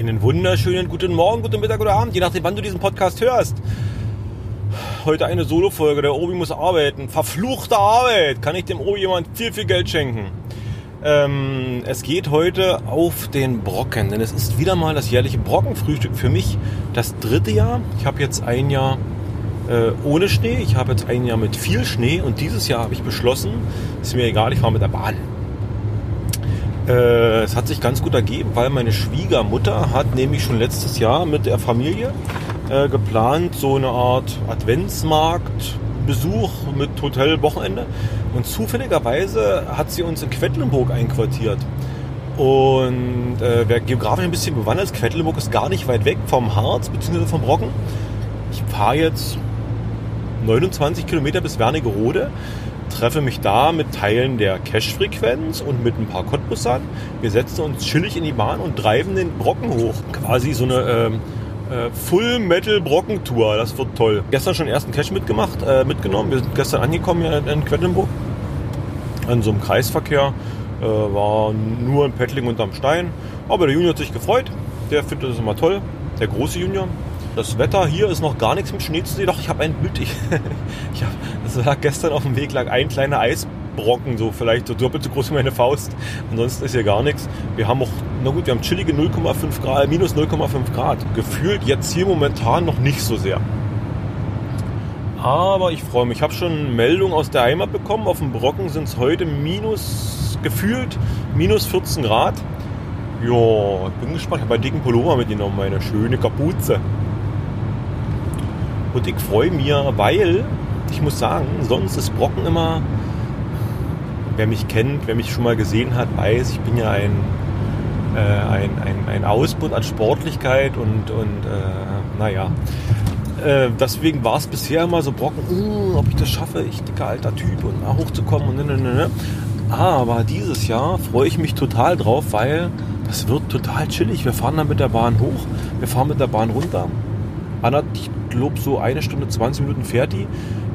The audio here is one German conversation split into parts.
Einen wunderschönen guten Morgen, guten Mittag oder Abend, je nachdem, wann du diesen Podcast hörst. Heute eine Solo-Folge. Der Obi muss arbeiten. Verfluchte Arbeit. Kann ich dem Obi jemand viel, viel Geld schenken? Ähm, es geht heute auf den Brocken, denn es ist wieder mal das jährliche Brockenfrühstück. Für mich das dritte Jahr. Ich habe jetzt ein Jahr äh, ohne Schnee. Ich habe jetzt ein Jahr mit viel Schnee und dieses Jahr habe ich beschlossen, ist mir egal, ich fahre mit der Bahn. Äh, es hat sich ganz gut ergeben, weil meine Schwiegermutter hat nämlich schon letztes Jahr mit der Familie äh, geplant, so eine Art Adventsmarktbesuch mit Hotelwochenende. Und zufälligerweise hat sie uns in Quedlinburg einquartiert. Und äh, wer geografisch ein bisschen bewandert ist, Quedlinburg ist gar nicht weit weg vom Harz bzw. vom Brocken. Ich fahre jetzt 29 Kilometer bis Wernigerode treffe mich da mit Teilen der Cash-Frequenz und mit ein paar Cottbussern. Wir setzen uns chillig in die Bahn und treiben den Brocken hoch. Quasi so eine ähm, äh, Full-Metal-Brockentour. Das wird toll. Gestern schon ersten Cash mitgemacht, äh, mitgenommen. Wir sind gestern angekommen hier in Quedlinburg. In so einem Kreisverkehr. Äh, war nur ein Paddling unterm Stein. Aber der Junior hat sich gefreut. Der findet das immer toll. Der große Junior. Das Wetter hier ist noch gar nichts mit Schnee zu sehen. Doch, ich habe ein Bild. Ich, ich hab, das lag gestern auf dem Weg, lag ein kleiner Eisbrocken, so vielleicht so doppelt so groß wie meine Faust. Ansonsten ist hier gar nichts. Wir haben auch, na gut, wir haben chillige 0,5 Grad, minus 0,5 Grad. Gefühlt jetzt hier momentan noch nicht so sehr. Aber ich freue mich. Ich habe schon Meldungen aus der Heimat bekommen. Auf dem Brocken sind es heute minus, gefühlt minus 14 Grad. Ja, ich bin gespannt. Ich habe einen dicken Pullover mitgenommen, meine schöne Kapuze. Und ich freue mich, weil ich muss sagen, sonst ist Brocken immer, wer mich kennt, wer mich schon mal gesehen hat, weiß, ich bin ja ein, äh, ein, ein, ein Ausbund an Sportlichkeit und, und äh, naja. Äh, deswegen war es bisher immer so Brocken, uh, ob ich das schaffe, ich dicker alter Typ und uh, hochzukommen und ne, ne, ne, ne. Aber dieses Jahr freue ich mich total drauf, weil das wird total chillig. Wir fahren dann mit der Bahn hoch, wir fahren mit der Bahn runter. Anna, ich glaube so eine Stunde, 20 Minuten fährt die.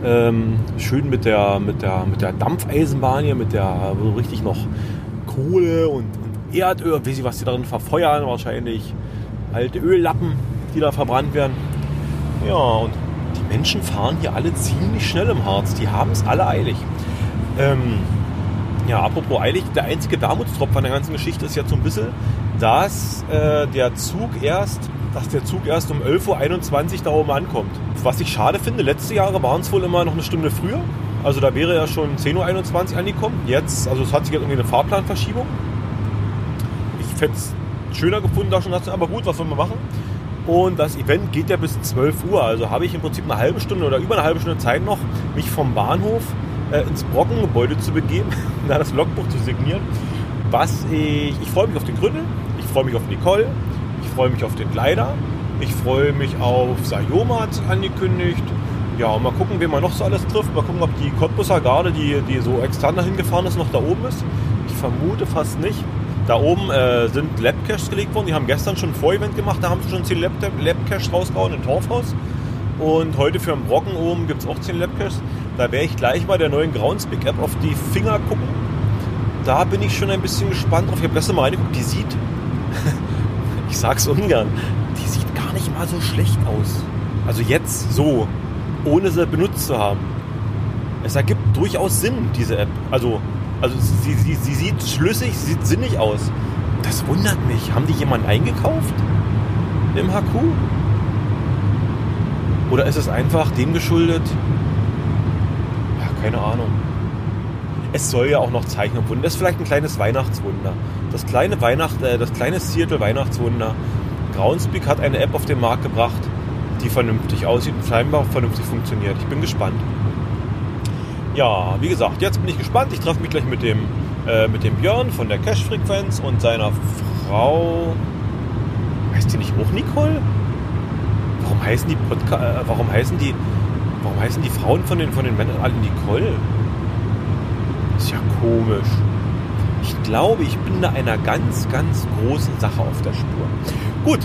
Ähm, schön mit der, mit, der, mit der Dampfeisenbahn hier, mit der so richtig noch Kohle und, und Erdöl, weiß ich was die darin verfeuern, wahrscheinlich alte Öllappen, die da verbrannt werden. Ja, und die Menschen fahren hier alle ziemlich schnell im Harz. Die haben es alle eilig. Ähm, ja, apropos eilig, der einzige Wermutstropfen an der ganzen Geschichte ist jetzt so ein bisschen, dass äh, der Zug erst dass der Zug erst um 11.21 Uhr da oben ankommt. Was ich schade finde, letzte Jahre waren es wohl immer noch eine Stunde früher. Also da wäre er schon 10.21 Uhr angekommen. Jetzt, also es hat sich jetzt irgendwie eine Fahrplanverschiebung. Ich hätte es schöner gefunden, da schon zu aber gut, was wollen wir machen? Und das Event geht ja bis 12 Uhr. Also habe ich im Prinzip eine halbe Stunde oder über eine halbe Stunde Zeit noch, mich vom Bahnhof äh, ins Brockengebäude zu begeben da das Logbuch zu signieren. Was ich, ich freue mich auf den Gründel, ich freue mich auf Nicole, freue mich auf den Kleider. Ich freue mich auf Sayoma hat angekündigt. Ja, mal gucken, wen man noch so alles trifft. Mal gucken, ob die Cottbusser Garde, die, die so extern dahin gefahren ist, noch da oben ist. Ich vermute fast nicht. Da oben äh, sind Labcaches gelegt worden. Die haben gestern schon ein Vorevent gemacht. Da haben sie schon 10 Labcaches rausgehauen in Torfhaus. Und heute für den Brocken oben gibt es auch 10 Labcaches. Da werde ich gleich mal der neuen Groundspeak App auf die Finger gucken. Da bin ich schon ein bisschen gespannt drauf. Ich habe gestern mal reingeguckt. Die sieht ich sag's ungern, die sieht gar nicht mal so schlecht aus. Also jetzt so, ohne sie benutzt zu haben. Es ergibt durchaus Sinn, diese App. Also, also sie, sie, sie sieht schlüssig, sie sieht sinnig aus. Das wundert mich. Haben die jemanden eingekauft? Im HQ? Oder ist es einfach dem geschuldet? Ja, keine Ahnung. Es soll ja auch noch Zeichnung wurden. Das ist vielleicht ein kleines Weihnachtswunder das kleine Weihnacht, äh, das kleine Seattle Weihnachtswunder. Groundspeak hat eine App auf den Markt gebracht, die vernünftig aussieht und scheinbar vernünftig funktioniert. Ich bin gespannt. Ja, wie gesagt, jetzt bin ich gespannt. Ich treffe mich gleich mit dem, äh, mit dem Björn von der Cash-Frequenz und seiner Frau. Heißt die nicht auch Nicole? Warum heißen die Podca äh, warum heißen die warum heißen die Frauen von den, von den Männern alle Nicole? Ist ja komisch. Ich glaube, ich bin da einer ganz, ganz großen Sache auf der Spur. Gut,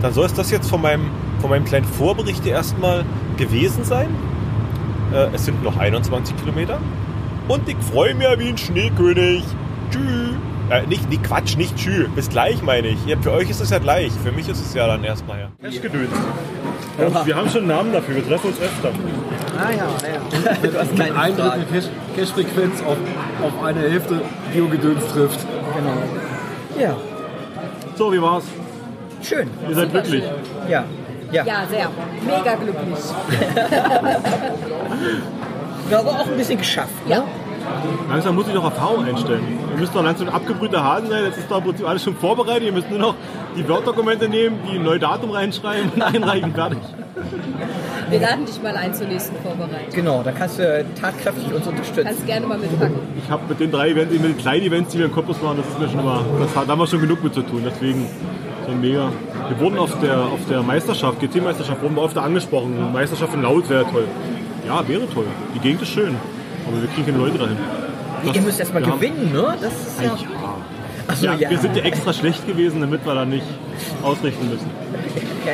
dann soll es das jetzt von meinem, von meinem kleinen Vorbericht erstmal gewesen sein. Äh, es sind noch 21 Kilometer. Und ich freue mich wie ein Schneekönig. Tschüss. Äh, nicht, nicht Quatsch, nicht Tschü. Bis gleich meine ich. Ja, für euch ist es ja gleich. Für mich ist es ja dann erstmal ja. Cashgedöns. Ja, wir haben schon einen Namen dafür, wir treffen uns öfter. Ah ja, ja. Du hast keine ein Drittel. Cash- Cash-Frequenz auf, auf eine Hälfte Biogedöns trifft. Genau. Ja, So, wie war's? schön. Ihr seid glücklich. Ja. Ja. Ja, sehr. Mega glücklich. ja, aber auch ein bisschen geschafft. Ne? Ja. Langsam muss ich doch Erfahrung einstellen. Ihr müsst doch langsam abgebrühter Hasen sein. Jetzt ist doch im Prinzip alles schon vorbereitet. Ihr müsst nur noch die Word-Dokumente nehmen, die ein neues Datum reinschreiben und einreichen. Fertig. Wir laden dich mal ein zur nächsten Vorbereitung. Genau, da kannst du tatkräftig uns unterstützen. Kannst gerne mal mitpacken. Ich habe mit den drei Events, mit den kleinen Events, die wir im Campus machen, das ist mir schon immer, das hat, da haben wir schon genug mit zu tun. Deswegen so mega. Wir wurden auf der, auf der Meisterschaft, GT-Meisterschaft, wurden wir öfter angesprochen. Meisterschaft in Laut wäre toll. Ja, wäre toll. Die Gegend ist schön. Aber wir kriegen keine Leute dahin. Das- Ihr müsst erstmal gewinnen, ne? Das ist ja. Ja. Achso, Ja, ja. Wir sind ja extra schlecht gewesen, damit wir da nicht ausrichten müssen. ja.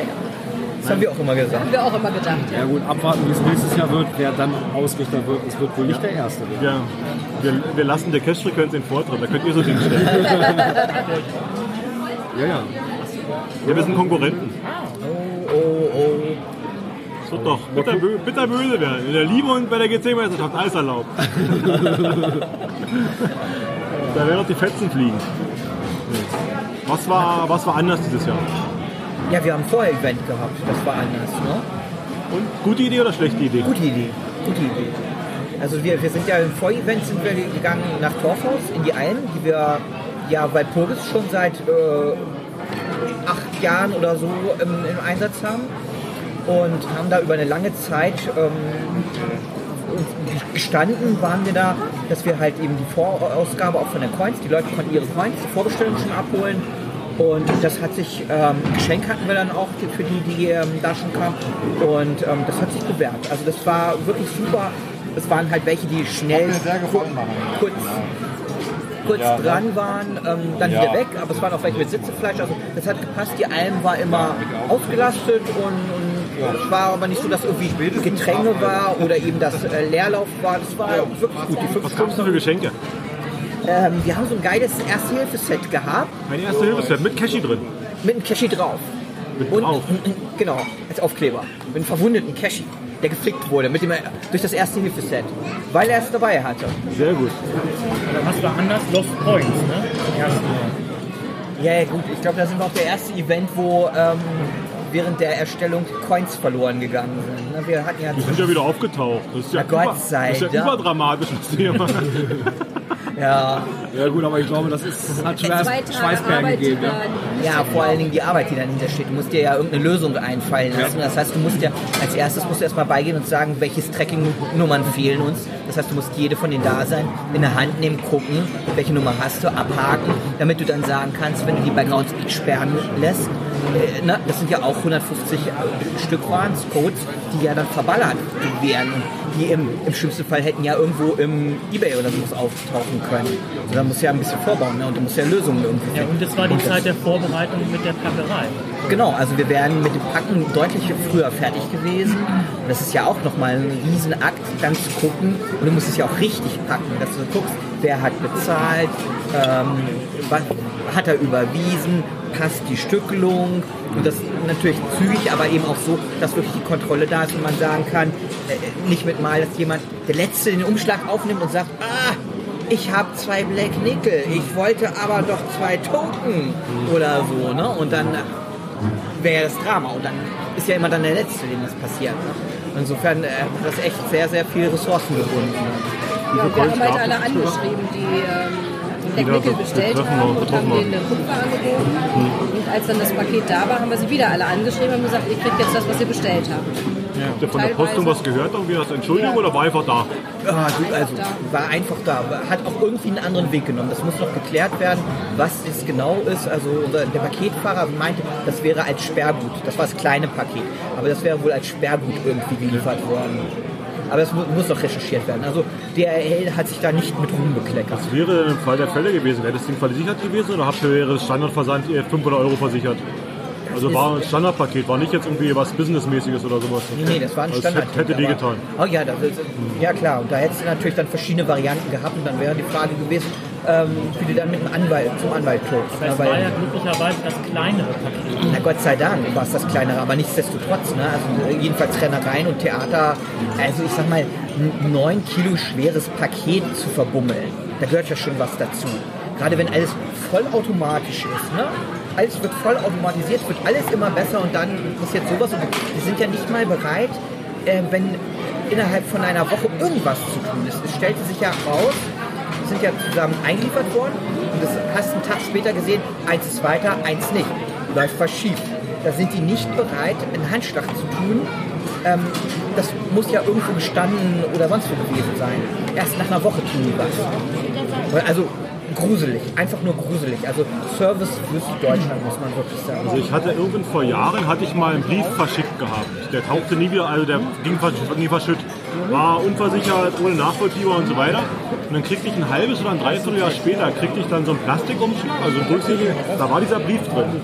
Das haben wir auch immer gesagt. Haben wir auch immer gedacht. Ja gut, abwarten, wie es nächstes Jahr wird, wer dann Ausrichter wird. Es wird wohl nicht der Erste werden. Ja, wir, wir lassen der Cash-Frequenz den Vortritt. Da könnt ihr so Dinge stellen. Ja, ja. Ja, wir sind Konkurrenten. Oh, oh, oh. Das wird doch bitterbö bitterböse werden. In der Liebe und bei der GC-Meisterschaft alles erlaubt. da werden doch die Fetzen fliegen. Was war, was war anders dieses Jahr? Ja, wir haben vorher Event gehabt. Das war anders, ne? Und gute Idee oder schlechte Idee? Gute Idee. Gute Idee. Also wir, wir sind ja im Vorevent sind wir gegangen nach Torfhaus in die Alm, die wir ja bei Purgis schon seit äh, acht Jahren oder so im, im Einsatz haben und haben da über eine lange Zeit ähm, gestanden waren wir da, dass wir halt eben die Vorausgabe auch von den Coins, die Leute konnten ihre Coins, die Vorbestellung schon abholen und das hat sich, ähm, Geschenk hatten wir dann auch für die, die ähm, da schon kamen und ähm, das hat sich bewährt. Also das war wirklich super. Es waren halt welche, die schnell kurz, kurz Ja, ne? dran waren, ähm, dann Ja. wieder weg, aber es waren auch welche mit Sitzefleisch. Also das hat gepasst. Die Alm war immer ausgelastet und, und es war aber nicht so, dass irgendwie Getränke war oder eben das äh, Leerlauf war. Das war wirklich gut. Die fünf Was gab es für Geschenke? Ähm, wir haben so ein geiles Erste-Hilfe-Set gehabt Mein erster Hilfeset mit Cashy drin. mit einem Cashy drauf. Mit Und, drauf. genau, als Aufkleber. Mit einem verwundeten Cashy, der geflickt wurde mit dem, durch das Erste-Hilfe-Set. Weil er es dabei hatte. Sehr gut. Was war anders? Lost Points, ne? Ja, ja, gut. Ich glaube, da sind wir auf der erste Event, wo ähm, während der Erstellung Coins verloren gegangen sind. Wir hatten ja Die sind ja wieder aufgetaucht. Das ist ja, Na Gott über, sei das ist ja Dank. überdramatisch, hier machen. ja, Ja gut, aber ich glaube, das ist, hat Schweiß, Tage Schweißperlen gegeben. Ja. ja, vor allen Dingen die Arbeit, die dahinter steht. Du musst dir ja irgendeine Lösung einfallen lassen. Das heißt, du musst ja als erstes musst du erstmal beigehen und sagen, welches Tracking-Nummern fehlen uns. Das heißt, du musst jede von den da sein, in der Hand nehmen, gucken, welche Nummer hast du, abhaken, damit du dann sagen kannst, wenn du die bei Groundspeak sperren lässt, ne, das sind ja auch 150 Stück waren Codes, die ja dann verballert werden. Und die im, im schlimmsten Fall hätten ja irgendwo im Ebay oder sowas auftauchen können. Also da musst du ja ein bisschen vorbauen ne? und du musst ja Lösungen irgendwie Ja, finden. und das war die Und Zeit der Vorbereitung mit der Packerei. Genau, also wir wären mit dem Packen deutlich früher fertig gewesen. Und das ist ja auch nochmal ein Riesenakt, dann zu gucken. Und du musst es ja auch richtig packen, dass du guckst, wer hat bezahlt, ähm, hat er überwiesen, passt die Stückelung. Und das natürlich zügig, aber eben auch so, dass wirklich die Kontrolle da ist und man sagen kann, äh, nicht mit mal, dass jemand, der Letzte den Umschlag aufnimmt und sagt, ah, ich habe zwei Black Nickel, ich wollte aber doch zwei Token oder so, ne? Und dann wäre das Drama und dann ist ja immer dann der Letzte, dem das passiert. Insofern äh, hat das echt sehr, sehr viel Ressourcen gebunden. Ja, wir haben halt alle angeschrieben, die ähm, Blacknickel be- bestellt haben und haben denen eine Kupfer angeboten. Und als dann das Paket da war, haben wir sie wieder alle angeschrieben und gesagt, ihr kriegt jetzt das, was ihr bestellt habt. Habt ihr von der Postung was gehört? Irgendwie als Entschuldigung oder war einfach da? Ah, du, also war einfach da, hat auch irgendwie einen anderen Weg genommen. Das muss noch geklärt werden, was es genau ist. Also der Paketfahrer meinte, das wäre als Sperrgut. Das war das kleine Paket, aber das wäre wohl als Sperrgut irgendwie geliefert worden. Aber das mu muss noch recherchiert werden. Also DRL hat sich da nicht mit Ruhm bekleckert. Was wäre im Fall der Fälle gewesen? Wäre das Ding versichert gewesen oder habt ihr das Standardversand ihr 500 Euro versichert? Also war ein Standardpaket, war nicht jetzt irgendwie was Businessmäßiges oder sowas. Nee, nee, das war ein Also Standard. hätte, hätte wehgetan. Oh ja, das ist, ja klar. Und da hättest du natürlich dann verschiedene Varianten gehabt und dann wäre die Frage gewesen, wie du dann mit dem Anwalt zum Anwalt guckst. Aber ne, es weil- war ja glücklicherweise das kleinere Paket. na Gott sei Dank war es das kleinere, aber nichtsdestotrotz, ne? Also äh, jedenfalls Rennereien und Theater, also ich sag mal, ein 9 Kilo schweres Paket zu verbummeln, da gehört ja schon was dazu. Gerade wenn alles vollautomatisch ist, ne? Alles wird voll automatisiert, wird alles immer besser und dann passiert sowas und die sind ja nicht mal bereit, äh, wenn innerhalb von einer Woche irgendwas zu tun ist. Es stellte sich ja raus, sind ja zusammen eingeliefert worden und das hast einen Tag später gesehen, eins ist weiter, eins nicht. Läuft was schief. Da sind die nicht bereit, einen Handschlag zu tun. Ähm, das muss ja irgendwo gestanden oder sonst wo gewesen sein. Erst nach einer Woche tun die was. Also gruselig, einfach nur gruselig. Also Service für Deutschland muss man wirklich sagen. Also ich hatte irgendwann vor Jahren hatte ich mal einen Brief verschickt gehabt. Der tauchte nie wieder, also der ging nie verschütt. War unversichert, ohne nachvollziehbar und so weiter. Und dann kriegte ich ein halbes oder ein Dreivierteljahr später, kriegte ich dann so einen Plastikumschlag, also einen durchsichtigen, da war dieser Brief drin.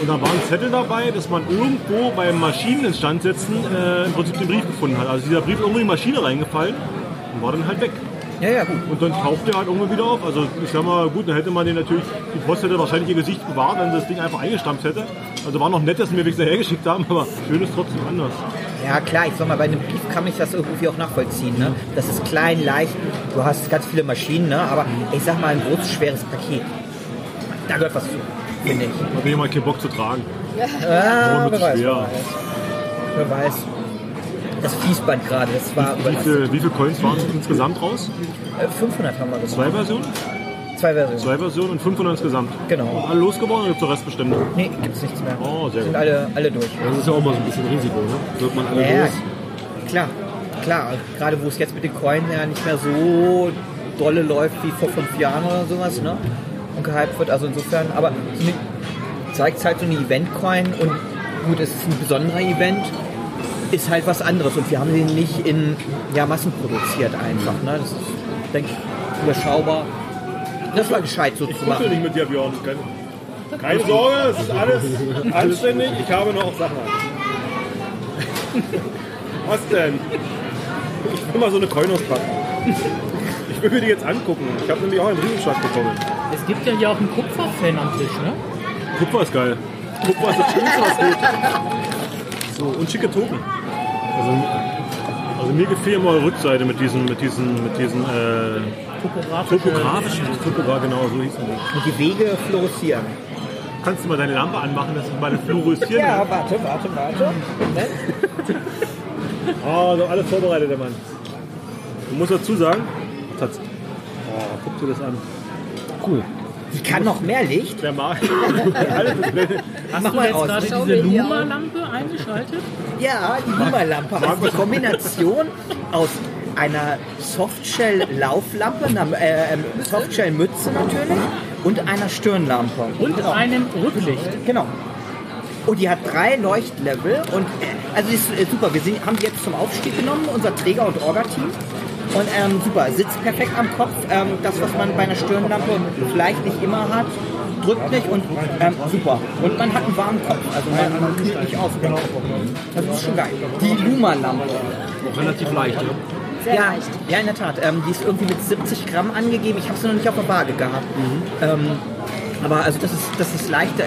Und da war ein Zettel dabei, dass man irgendwo beim Maschineninstandsetzen äh, im Prinzip den Brief gefunden hat. Also dieser Brief ist irgendwo in die Maschine reingefallen und war dann halt weg. Ja, ja, gut. Und dann taucht der halt irgendwann wieder auf. Also ich sag mal, gut, dann hätte man den natürlich, die Post hätte wahrscheinlich ihr Gesicht bewahrt, wenn sie das Ding einfach eingestampft hätte. Also war noch nett, dass sie mir wirklich hergeschickt haben, aber schön ist trotzdem anders. Ja klar, ich sag mal, bei einem Brief kann ich das irgendwie auch nachvollziehen. Ne? Das ist klein, leicht, du hast ganz viele Maschinen, ne? aber ich sag mal, ein großes, schweres Paket. Da gehört was zu, finde ich. Bin ich mal keinen Bock zu tragen. Ja, Oh, wer weiß, wer weiß. Das Fließband gerade, das war Wie viele, wie viele Coins waren insgesamt raus? Äh, 500 haben wir gesagt. Zwei Versionen? Zwei Versionen. Zwei Versionen und 500 insgesamt. Genau. Alle losgeworden oder gibt es Restbestände? Nee, gibt's nichts mehr. Oh, sehr Sind gut. alle, alle durch. Das ist ja auch mal so ein bisschen Risiko, ne? Wird man alle Ja, los. klar. Klar, gerade wo es jetzt mit den Coins ja nicht mehr so dolle läuft wie vor fünf Jahren oder sowas, ne? Und gehypt wird, also insofern, aber zeigt halt so ein Event-Coin und gut, es ist ein besonderer Event, ist halt was anderes und wir haben den nicht in ja, Massen produziert einfach, ne? Das ist, denke ich, überschaubar. Das war gescheit so zu Ich kuschel machen. nicht mit dir, Björn. Keine, keine Sorge, es ist alles anständig. Ich habe noch Sachen. Was denn? Ich will mal so eine Coin auspacken. Ich will mir die jetzt angucken. Ich habe nämlich auch einen Riesenschlag bekommen. Es gibt ja hier auch einen Kupferfan am Tisch, ne? Kupfer ist geil. Kupfer ist das Schönste, was geht. So, und schicke Token. Also, also mir gefällt immer eure Rückseite mit diesen, mit diesen, mit diesen äh, Topografische. topografischen, Topograf, genau, so hießen die. Und die Wege fluoreszieren. Kannst du mal deine Lampe anmachen, dass ich meine fluoreszieren Ja, warte, warte, warte. Oh, so alles vorbereitet, der Mann. Du musst dazu sagen, Tatz. Oh, guck dir das an. Cool. Die kann noch mehr Licht. Der blöd. Hast Mach du mal jetzt gerade diese Luma-Lampe eingeschaltet? Ja, die Luma-Lampe. Also die Kombination aus einer Softshell-Lauflampe, einer äh, ähm, Softshell-Mütze natürlich und einer Stirnlampe. Und genau. einem Rücklicht. Genau. Und die hat drei Leuchtlevel und äh, also die ist äh, super. Wir sind, haben die jetzt zum Aufstieg genommen, unser Träger- und Orga-Team. Und ähm, super, sitzt perfekt am Kopf. Ähm, das, was man bei einer Stirnlampe vielleicht nicht immer hat, drückt nicht und ähm, super. Und man hat einen warmen Kopf, also man, man kühlt nicht auf. Das ist schon geil. Die Luma-Lampe. Relativ leicht, ja. Sehr ja, leicht. ja, in der Tat. Ähm, die ist irgendwie mit 70 Gramm angegeben. Ich habe sie noch nicht auf der Waage gehabt. Ähm, aber also das ist, das ist leicht. Äh,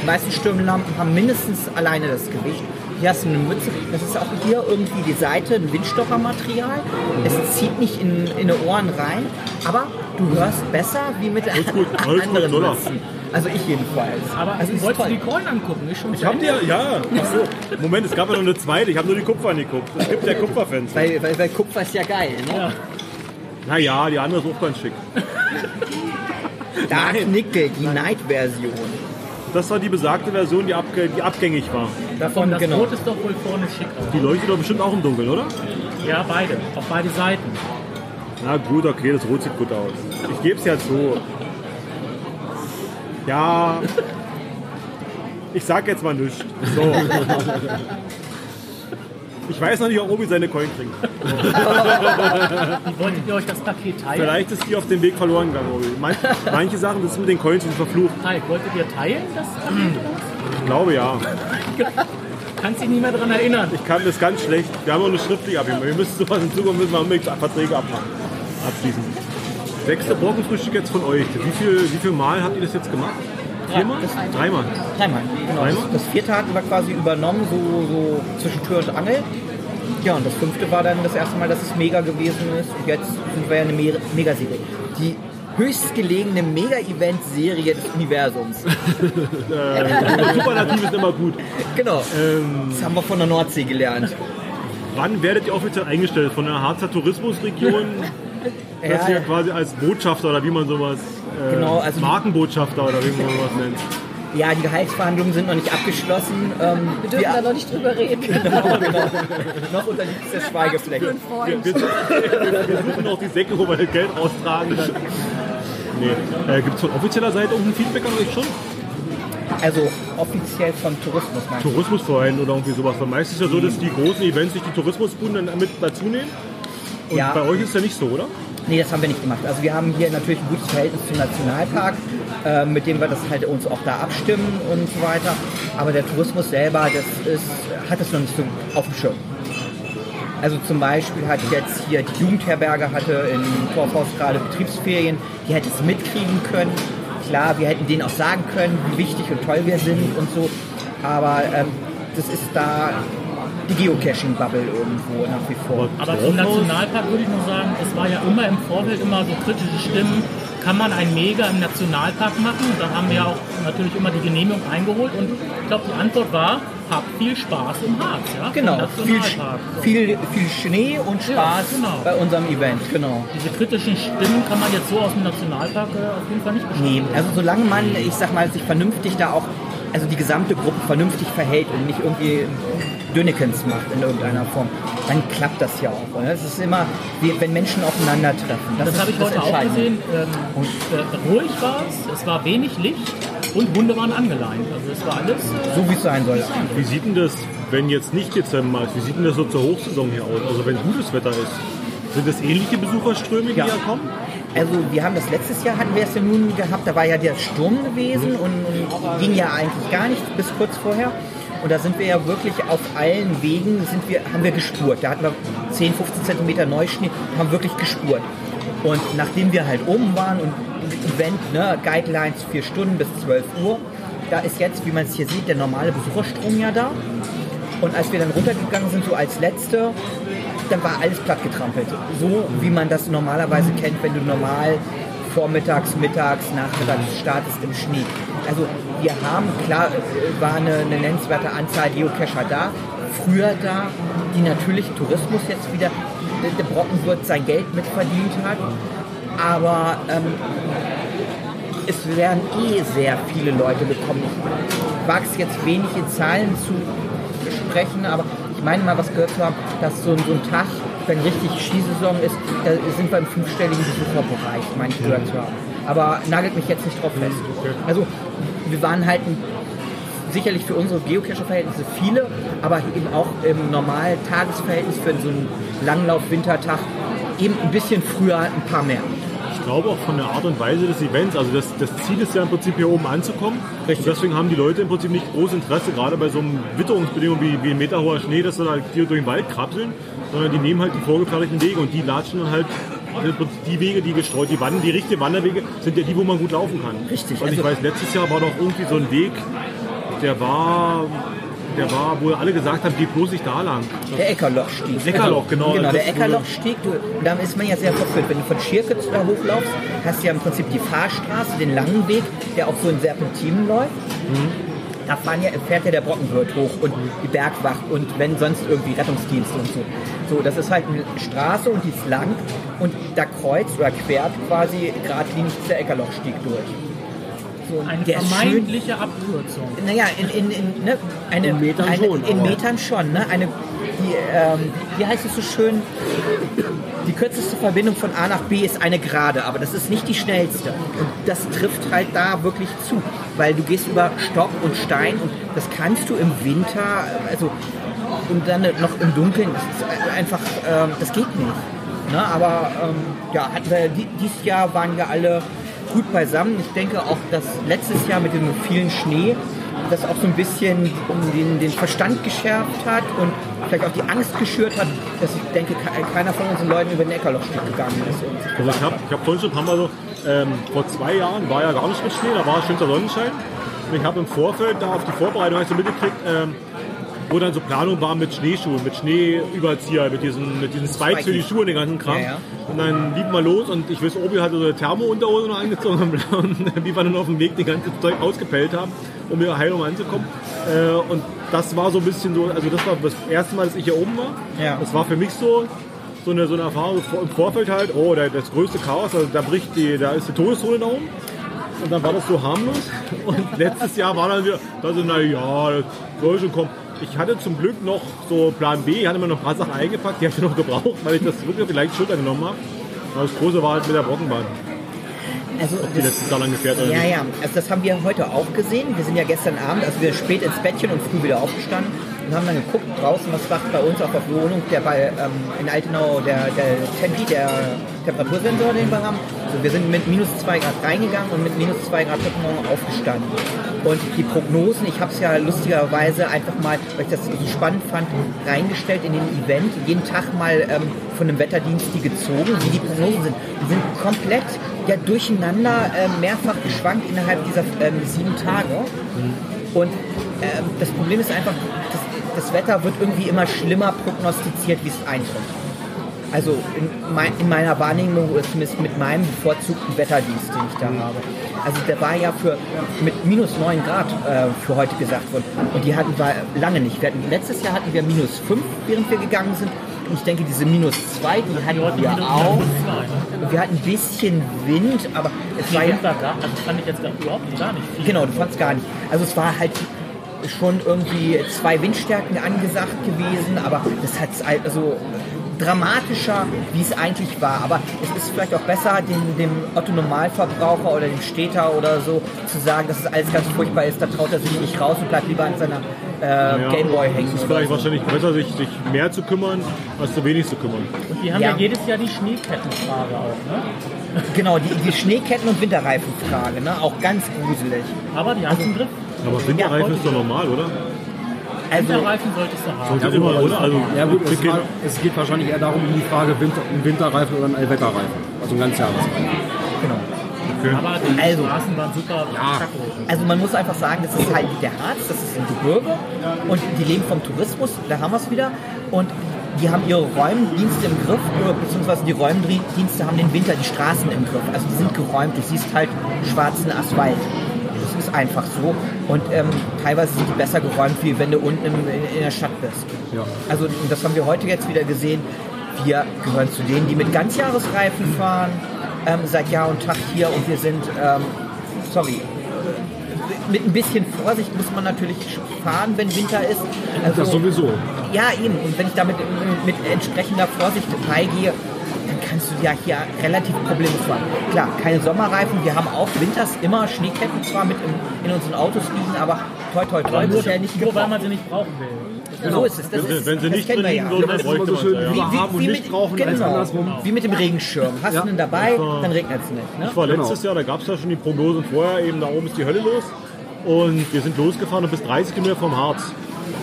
die meisten Stirnlampen haben mindestens alleine das Gewicht. Hier hast du eine Mütze. Das ist auch hier irgendwie die Seite, ein Windstoppermaterial. Es zieht nicht in, in die Ohren rein, aber du hörst besser wie mit Oldschool- Oldschool anderen. Mützen. Also ich jedenfalls. Aber also du toll. die Coin angucken? Ist schon Ich hab dir, ja. Ach so. Moment, es gab ja noch eine zweite. Ich habe nur die Kupfer angeguckt. Es gibt ja Kupferfans. Weil, weil, weil Kupfer ist ja geil. Ne? Ja. Naja, die andere ist auch ganz schick. Dark Nickel, die Night-Version. Das war die besagte Version, die, abge die abgängig war. Davon, Das genau. Rot ist doch wohl vorne schick aus. Die leuchtet doch bestimmt auch im Dunkeln, oder? Ja, beide. Auf beide Seiten. Na gut, okay, das Rot sieht gut aus. Ich gebe es ja zu. Ja. Ich sag jetzt mal nichts. So. Ich weiß noch nicht, ob Obi seine Coin kriegt. Wie wolltet ihr euch das Paket teilen? Vielleicht ist die auf dem Weg verloren gegangen, Obi. Man, manche Sachen, das ist mit den Coins sind verflucht. Teil. Wolltet ihr teilen, das Paket? Ich glaube ja. Kannst dich nicht mehr daran erinnern. Ich kann das ganz schlecht. Wir haben auch eine schriftliche Abhebung. Wir müssen sowas in Zukunft müssen wir unbedingt Verträge abmachen. Abschließen. sechste Brockenfrühstück jetzt von euch. Wie viel, wie viel Mal habt ihr das jetzt gemacht? Viermal? das- Dreimal. Dreimal. Genau. Dreimal? Das, das vierte hatten wir quasi übernommen, so, so zwischen Tür und Angel. Ja, und das fünfte war dann das erste Mal, dass es mega gewesen ist. Und jetzt sind wir ja eine Me- Megaserie. Die höchstgelegene Mega-Event-Serie des Universums. Superlativ ist immer gut. Genau. Ähm, Das haben wir von der Nordsee gelernt. wann werdet ihr offiziell eingestellt? Von der Harzer Tourismusregion? dass Ja, ihr quasi als Botschafter oder wie man sowas, äh, Genau, also- Markenbotschafter oder wie man sowas nennt. ja, die Gehaltsverhandlungen sind noch nicht abgeschlossen. Ähm, Wir dürfen da noch nicht drüber reden. genau, genau. noch unterliegt der Schweigepflicht. Für einen Freund. Wir, wir, wir suchen auch die Säcke, wo wir das Geld raustragen können. Nee. Äh, Gibt es von offizieller Seite irgendein Feedback an euch schon? Also offiziell vom Tourismus meinst du? Tourismusverein oder irgendwie sowas. Weil meistens ist ja so, dass die großen Events sich die Tourismusbuden dann mit dazu nehmen. Und Ja. bei euch ist es ja nicht so, oder? Nee, das haben wir nicht gemacht. Also wir haben hier natürlich ein gutes Verhältnis zum Nationalpark, äh, mit dem wir das halt uns auch da abstimmen und so weiter. Aber der Tourismus selber, das ist, hat es noch nicht so auf dem Schirm. Also zum Beispiel hat jetzt hier die Jugendherberge hatte in Torfhaus gerade Betriebsferien, die hätte es mitkriegen können. Klar, wir hätten denen auch sagen können, wie wichtig und toll wir sind und so. Aber ähm, das ist da die Geocaching-Bubble irgendwo nach wie vor. Aber zum Nationalpark würde ich noch sagen, es war ja immer im Vorfeld immer so kritische Stimmen, kann man ein Mega im Nationalpark machen? Und da haben wir auch natürlich immer die Genehmigung eingeholt und ich glaube, die Antwort war, habt viel Spaß im Harz, ja? Genau, viel. So. viel, viel Schnee und Spaß genau. bei unserem Event, genau. Diese kritischen Stimmen kann man jetzt so aus dem Nationalpark äh, auf jeden Fall nicht Nee, beschreiben. also solange man, ich sag mal, sich vernünftig da auch, also die gesamte Gruppe vernünftig verhält und nicht irgendwie Dönekens macht in irgendeiner Form, dann klappt das ja auch. Oder? Es ist immer, wie, wenn Menschen aufeinandertreffen. Das, Das habe ich heute auch gesehen. Ähm, äh, ruhig war es, es war wenig Licht und Hunde waren angeleint. Also es war alles. Äh, So wie es sein soll. Wie sieht denn das, wenn jetzt nicht Dezember ist, wie sieht denn das so zur Hochsaison hier aus? Also wenn gutes Wetter ist, sind das ähnliche Besucherströme, die Ja. hier kommen? Also wir haben das letztes Jahr hatten wir es ja nun gehabt, da war ja der Sturm gewesen und, und ging ja eigentlich gar nichts bis kurz vorher. Und da sind wir ja wirklich auf allen Wegen sind wir, haben wir gespurt. Da hatten wir 10, 15 Zentimeter Neuschnee, haben wirklich gespurt. Und nachdem wir halt oben waren und Event, ne, Guidelines vier Stunden bis 12 Uhr, da ist jetzt, wie man es hier sieht, der normale Besucherstrom ja da. Und als wir dann runtergegangen sind, so als letzte, dann war alles platt getrampelt. So wie man das normalerweise kennt, wenn du normal vormittags, mittags, nachmittags startest im Schnee. Also wir haben, klar, war eine, eine nennenswerte Anzahl Geocacher da, früher da, die natürlich Tourismus jetzt wieder, der, Brockenwirt sein Geld mitverdient hat. Aber ähm, es werden eh sehr viele Leute gekommen. Ich wage jetzt wenig in Zahlen zu sprechen, aber ich meine mal was gehört zu haben, dass so, ein- so ein Tag, wenn richtig Skisaison ist, da sind wir im fünfstelligen Besucherbereich, meine ich gehört zu haben. Aber nagelt mich jetzt nicht drauf fest. Also wir waren halt ein, sicherlich für unsere Geocacher-Verhältnisse viele, aber eben auch im normalen Tagesverhältnis für so einen Langlauf-Wintertag eben ein bisschen früher ein paar mehr. Ich glaube auch von der Art und Weise des Events, also das, das Ziel ist ja im Prinzip hier oben anzukommen. Richtig. Und deswegen haben die Leute im Prinzip nicht großes Interesse, gerade bei so einem Witterungsbedingungen wie, wie ein Meter hoher Schnee, dass sie halt hier durch den Wald krabbeln, sondern die nehmen halt die vorgefertigten Wege und die latschen dann halt die Wege, die gestreut, die Wandern, die richtigen Wanderwege sind ja die, wo man gut laufen kann. Richtig, Also ich also- weiß, letztes Jahr war doch irgendwie so ein Weg, der war, der war, wo alle gesagt haben, geht bloß nicht da lang. Der Eckerlochstieg. Eckerloch, genau. Genau, Das der Eckerlochstieg, du, und da ist man ja sehr verführt. Wenn du von Schirkitz da hochlaufst, hast du ja im Prinzip die Fahrstraße, den langen Weg, der auch so in Serpentinen läuft. Da fahren ja, fährt ja der Brockenwirt hoch und die Bergwacht und wenn sonst irgendwie Rettungsdienste und so. So, das ist halt eine Straße und die ist lang und da kreuzt oder quert quasi geradlinig der Eckerlochstieg durch. So, eine der vermeintliche Abkürzung. naja, in, in, in, ne, eine, In Metern eine, schon, In Metern schon, ne? Eine, die, ähm, wie heißt es so schön? Die kürzeste Verbindung von A nach B ist eine Gerade, aber das ist nicht die schnellste. Und das trifft halt da wirklich zu, weil du gehst über Stock und Stein und das kannst du im Winter, also und dann noch im Dunkeln, das ist einfach, ähm, das geht nicht. Ne? Aber ähm, ja, hatten wir, die- dieses Jahr waren wir alle gut beisammen. Ich denke auch, dass letztes Jahr mit dem vielen Schnee das auch so ein bisschen den, den Verstand geschärft hat und vielleicht auch die Angst geschürt hat, dass ich denke, ke- keiner von unseren Leuten über den Eckerlochstück gegangen ist. Also ich habe ich hab vorhin schon ein paar Mal so, ähm, vor zwei Jahren war ja gar nicht mit Schnee, da war schönster Sonnenschein. Und ich habe im Vorfeld da auf die Vorbereitung hab ich so mitgekriegt, ähm, wo dann so Planung war mit Schneeschuhen, mit Schneeüberzieher, mit diesen, mit diesen Spikes für die Schuhe und den ganzen Kram. Ja, ja. Und dann liefen wir los und ich weiß, Obi hatte so eine Thermo-Unterhose noch angezogen und wie wir dann auf dem Weg die ganze Zeug ausgepellt haben, um hier heil um anzukommen. Äh, und das war so ein bisschen so, also das war das erste Mal, dass ich hier oben war. Ja. Das war für mich so, so eine, so eine Erfahrung im Vorfeld halt, oh, da, das größte Chaos, also da bricht die, da ist die Todeszone da oben. Und dann war das so harmlos. Und letztes Jahr war dann wieder, da so, na ja, das soll schon kommen. Ich hatte zum Glück noch so Plan B, ich hatte mir noch ein paar Sachen eingepackt, die habe ich noch gebraucht, weil ich das wirklich auf die leichte Schulter genommen habe. Aber das Große war halt mit der Brockenbahn, also die letzten Jahre lang gefährt. Ja, ja, also das haben wir heute auch gesehen. Wir sind ja gestern Abend, also wir spät ins Bettchen und früh wieder aufgestanden und haben dann geguckt draußen, was macht bei uns auf der Wohnung, der bei ähm, in Altenau, der, Tempi, der Temperatursensor, den wir haben. Also wir sind mit minus 2 Grad reingegangen und mit minus 2 Grad heute Morgen aufgestanden. Und die Prognosen, ich habe es ja lustigerweise einfach mal, weil ich das so spannend fand, reingestellt in den Event, jeden Tag mal ähm, von einem Wetterdienst die gezogen, wie die Prognosen sind. Die sind komplett ja, durcheinander äh, mehrfach geschwankt innerhalb dieser ähm, sieben Tage. Und ähm, das Problem ist einfach, das, Wetter wird irgendwie immer schlimmer prognostiziert, wie es eintritt. Also in, mein, in meiner Wahrnehmung, oder zumindest mit meinem bevorzugten Wetterdienst, den ich da habe. Also der war ja für mit minus 9 Grad äh, für heute gesagt worden. Und die hatten wir lange nicht. Hatten, letztes Jahr hatten wir minus 5, während wir gegangen sind. Und ich denke, diese minus 2, die hatten wir auch. Und wir hatten ein bisschen Wind, aber es war Die ja Wind war gar, also das fand ich jetzt gar, überhaupt gar nicht viel. Genau, du fandst gar nicht. Also es war halt schon irgendwie zwei Windstärken angesagt gewesen, aber das hat also dramatischer, wie es eigentlich war. Aber es ist vielleicht auch besser, dem, dem Otto Normalverbraucher oder dem Städter oder so zu sagen, dass es alles ganz furchtbar ist. Da traut er sich nicht raus und bleibt lieber an seiner äh, Ja, Gameboy hängen. Es ist vielleicht so. wahrscheinlich besser, sich, sich mehr zu kümmern, als zu wenig zu kümmern. Und die haben ja. Ja. jedes Jahr die Schneekettenfrage auch, ne? Genau, die, die Schneeketten- und Winterreifenfrage, ne? auch ganz gruselig. Aber die haben es im Griff. Aber Winterreifen ist doch normal, oder? Also, Winterreifen solltest du haben. Sollte immer, oder? Also, Ja gut, es, war, es geht wahrscheinlich eher darum, um die Frage Winter, ein Winterreifen oder ein Allwetterreifen. Also ein Ganzjahresreifen. genau. Aber die Also- Straßen waren super kacke. Also man muss einfach sagen, das ist halt der Harz, das ist ein Gebirge und die leben vom Tourismus, da haben wir es wieder. Und die haben ihre Räumdienste im Griff, oder beziehungsweise die Räumdienste haben den Winter die Straßen im Griff. Also die sind geräumt, du siehst halt schwarzen Asphalt. Ist einfach so. Und ähm, teilweise sind die besser geräumt, wie wenn du unten im, in, in der Stadt bist. Ja. Also das haben wir heute jetzt wieder gesehen. Wir gehören zu denen, die mit Ganzjahresreifen fahren, ähm, seit Jahr und Tag hier und wir sind, ähm, sorry, mit ein bisschen Vorsicht muss man natürlich fahren, wenn Winter ist. Also, Das sowieso. ja, eben. Und wenn ich damit mit entsprechender Vorsicht beigehe, kannst du ja hier relativ problemlos fahren. Klar, keine Sommerreifen. Wir haben auch winters immer Schneeketten zwar mit in, in unseren Autos liegen, aber toi toi toi nur, bisher nicht nur weil man sie nicht brauchen will. So ist es. Das Wenn ist, sie- wenn sie das nicht kennen drin wir liegen ja. würden, dann bräuchte so man wie- Ja. haben und nicht mit, brauchen genau, andersrum. wie mit dem Regenschirm. Hast Ja. du einen dabei, war- dann regnet es nicht. Ne? Ich war Genau. letztes Jahr, da gab es ja schon die Prognosen vorher, eben da oben ist die Hölle los. Und wir sind losgefahren und bis 30 Kilometer vom Harz.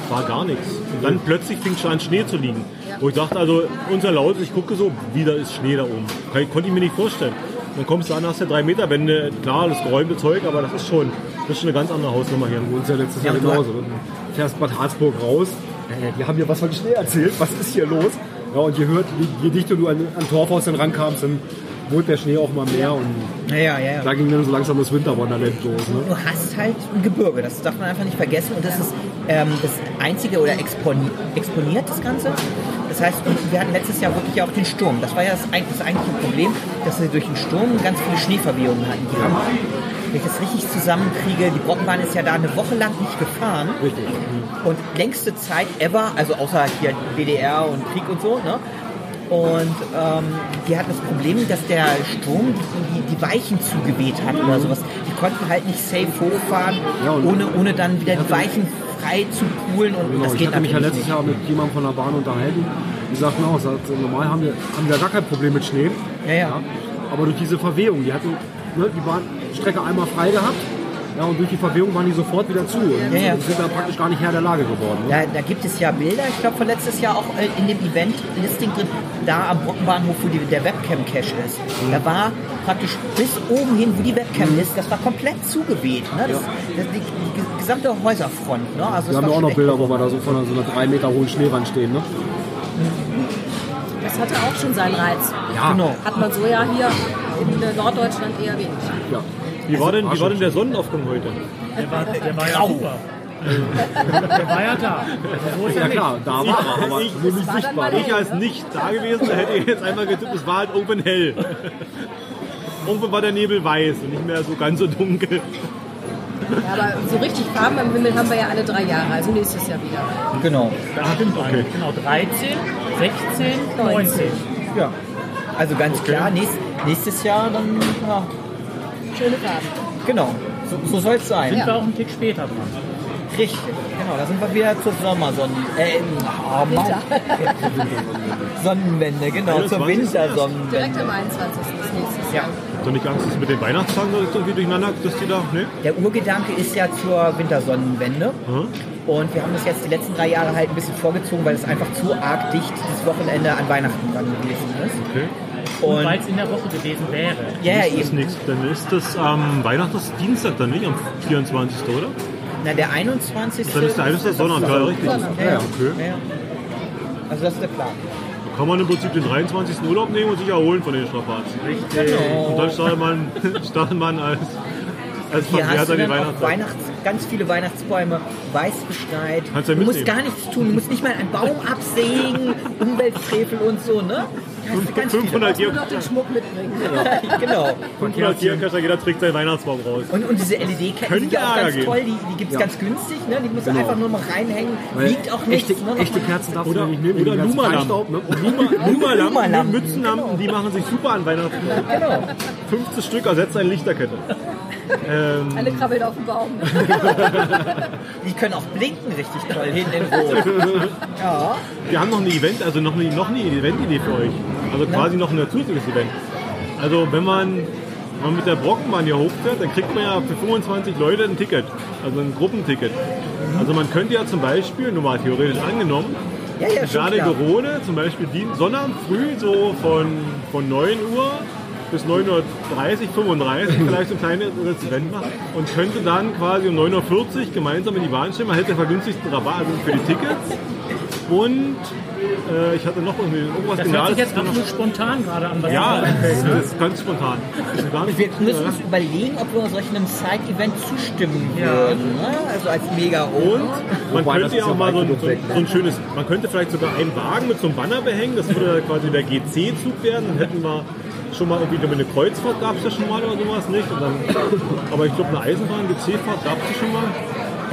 War gar nichts. Und dann plötzlich fing schon an Schnee zu liegen. Wo ich dachte, also unser Laut, ich gucke so, wieder ist Schnee da oben. Kann- Konnte ich mir nicht vorstellen. Dann kommst du an, hast du 3 Meter Wände, klar, das geräumte Zeug, aber das ist schon, das ist schon eine ganz andere Hausnummer hier. Bei uns ja letztes Jahr Ja, genauso. Du fährst Bad Harzburg raus, ja, ja, die haben hier was von Schnee erzählt, was ist hier los? Ja, und je, hört, je, je dichter du an, an Torfhaus dann rankamst, dann wurde der Schnee auch mal mehr und Ja, ja, ja. da ging dann so langsam das Winterwonderland los. Ne? du hast halt ein Gebirge, das darf man einfach nicht vergessen und das ist ähm, das einzige oder exponi exponiert das Ganze. Das heißt, wir hatten letztes Jahr wirklich auch den Sturm. Das war ja das, das eigentliche Problem, dass wir durch den Sturm ganz viele Schneeverwehungen hatten. Die haben, wenn ich das richtig zusammenkriege, die Brockenbahn ist ja da eine Woche lang nicht gefahren. Richtig. Und längste Zeit ever, also außer hier DDR und Krieg und so, ne? Und ähm, die hatten das Problem, dass der Strom die, die, die Weichen zugeweht hat oder sowas. Die konnten halt nicht safe hochfahren, Ja, ohne, ohne dann wieder die Weichen frei zu poolen. Und Genau, das ich geht hatte mich ja letztes nicht. Jahr mit jemandem von der Bahn unterhalten. Die sagten auch, normal haben wir, haben wir gar kein Problem mit Schnee. Ja, ja. Aber durch diese Verwehung, die hatten ne, die Bahnstrecke einmal frei gehabt Ja, und durch die Verwehung waren die sofort wieder zu. Und Ja, ja. sind da praktisch gar nicht Herr der Lage geworden. Ne? Da, da gibt es ja Bilder, ich glaube von letztes Jahr auch äh, in dem Event-Listing drin, da am Brockenbahnhof, wo die, der Webcam-Cache ist. Mhm. Da war praktisch bis oben hin, wo die Webcam ist, das war komplett zugeweht. Ne? Das, das, die, die gesamte Häuserfront. Ne? Also Wir das haben ja auch schon noch Bilder, wo wir da so von so einer drei Meter hohen Schneewand stehen. Ne? Das hatte auch schon seinen Reiz. Ja, Genau. Hat man so ja hier in Norddeutschland eher wenig. ja. Wie war denn, wie war denn der Sonnenaufgang heute? Der war, der war ja super. der war ja da. Also so ja nicht. klar, da war er, aber Ich- war dann sichtbar. Ich als nicht da gewesen, hätte ich jetzt einmal getippt, es war halt irgendwann hell. Irgendwann war der Nebel weiß und nicht mehr so ganz so dunkel. Ja, aber so richtig Farben am Himmel haben wir ja alle drei Jahre, also nächstes Jahr wieder. Genau. Da stimmt okay. Genau, 13, 16, 19. Ja. Also ganz klar, nächst, nächstes Jahr dann, ja, Schöne Farben. genau. So, so soll es sein. Sind wir auch einen Tick später dran. Richtig. Genau, da sind wir wieder zur Sommersonnen... Äh, oh Mann. Sonnenwende, genau, zur 21. Wintersonnenwende. Direkt am 21. ist nächstes Ja. Jahr. Doch nicht Angst, dass mit den Weihnachtstagen so irgendwie durcheinander, dass die da, ne? Der Urgedanke ist ja zur Wintersonnenwende. Und wir haben das jetzt die letzten drei Jahre halt ein bisschen vorgezogen, weil es einfach zu arg dicht das Wochenende an Weihnachten dann gewesen ist. Okay. Weil es in der Woche gewesen wäre. ja, Das ist eben. Dann ist das am Weihnachtsdienstag dann nicht, am 24. oder? Na, der 21. Dann ist der 21. Sonntag, ja, richtig. Ja, ja. Okay. Ja. Also das ist der Plan. Da kann man im Prinzip den 23. Urlaub nehmen und sich erholen von den Strapazen. Richtig. Und dann startet man, startet man als, als Hier hast du dann. Weihnachts, ganz viele Weihnachtsbäume, weiß beschneit. Du musst gar nichts tun, du musst nicht mal einen Baum absägen, Umweltfrevel und so, ne? Da hast du ganz viele. 500 Nur Tier, noch den Schmuck mitbringen. Genau. 500 Tierköcher, jeder trägt seinen Weihnachtsbaum raus. Und, und diese LED-Ketten sind ja auch ganz geben. toll, die, die gibt es ganz günstig, ne? die musst du einfach nur mal reinhängen, Weil wiegt auch nichts. echte, ne? echte Kerzen darfst Oder, du nicht nehmen. oder Lumalampen. Ne? Luma- Lumalampen, Mützenlampen, die machen sich super an Weihnachten. Genau. 50 Stück ersetzt eine Lichterkette. Ähm, Alle krabbeln auf dem Baum. Die können auch blinken richtig toll hinten in Rot. Ja. wir haben noch ein Event, also noch eine, noch eine Event-Idee für euch. Also quasi noch ein zusätzliches Event. Also wenn man, wenn man mit der Brockenbahn hier hochfährt, dann kriegt man ja für 25 Leute ein Ticket. Also ein Gruppenticket. Also man könnte ja zum Beispiel, nur mal theoretisch angenommen, Ja, ja, Gerade klar. Gerone, zum Beispiel die Sonnabend früh, so von, von 9 Uhr bis 9.30 Uhr, 35 vielleicht so ein kleines Event machen und könnte dann quasi um 9.40 Uhr gemeinsam in die Bahn stehen. Man hätte den vergünstigsten Rabatt also für die Tickets. Und äh, ich hatte noch irgendwie irgendwas Das hört sich jetzt absolut spontan gerade an. Was Ja, einfällt, ne? das ist ganz spontan. Das ist gar nicht Wir müssen äh, uns überlegen, ob wir solch einem Side-Event zustimmen Ja. würden. Ne? Also als mega Und man Wobei, das könnte ja auch mal so ein, so, weg, ne? so ein schönes, man könnte vielleicht sogar einen Wagen mit so einem Banner behängen, das würde quasi der GC-Zug werden, dann hätten wir schon mal irgendwie eine Kreuzfahrt gab es ja schon mal oder sowas nicht. Und dann, aber ich glaube eine Eisenbahn, GC-Fahrt gab es ja schon mal.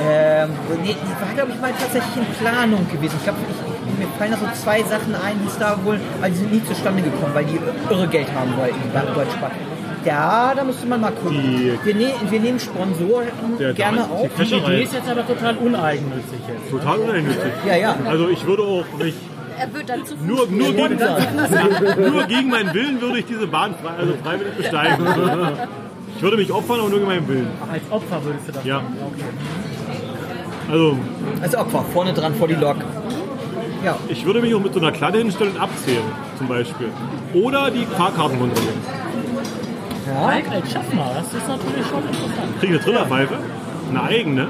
Ähm, nee, die war, glaube ich, mal tatsächlich in Planung gewesen. Ich glaube, ich, mir fallen da so zwei Sachen ein, die es da wohl, aber die sind nie zustande gekommen, weil die irre Geld haben wollten, die Deutschbank. Ja, da müsste man mal gucken. Wir, ne wir nehmen Sponsoren Der gerne Dan- auf. die Idee ist jetzt aber total uneigennützig jetzt. Total uneigennützig. Ja, ja. Also ich würde auch nicht, Er wird dann zu nur, nur, gegen, nur gegen meinen Willen würde ich diese Bahn frei, also freiwillig besteigen. Ich würde mich opfern, aber nur gegen meinen Willen. Ach, als Opfer würdest du das Ja. machen. Okay. Also Als Opfer, vorne dran vor die Lok. Ja, ich würde mich auch mit so einer Kladde hinstellen und abzählen, zum Beispiel. Oder die Fahrkarten kontrollieren. Falk als Schaffner, das ist natürlich schon interessant. Kriege eine Trillerpfeife, eine eigene.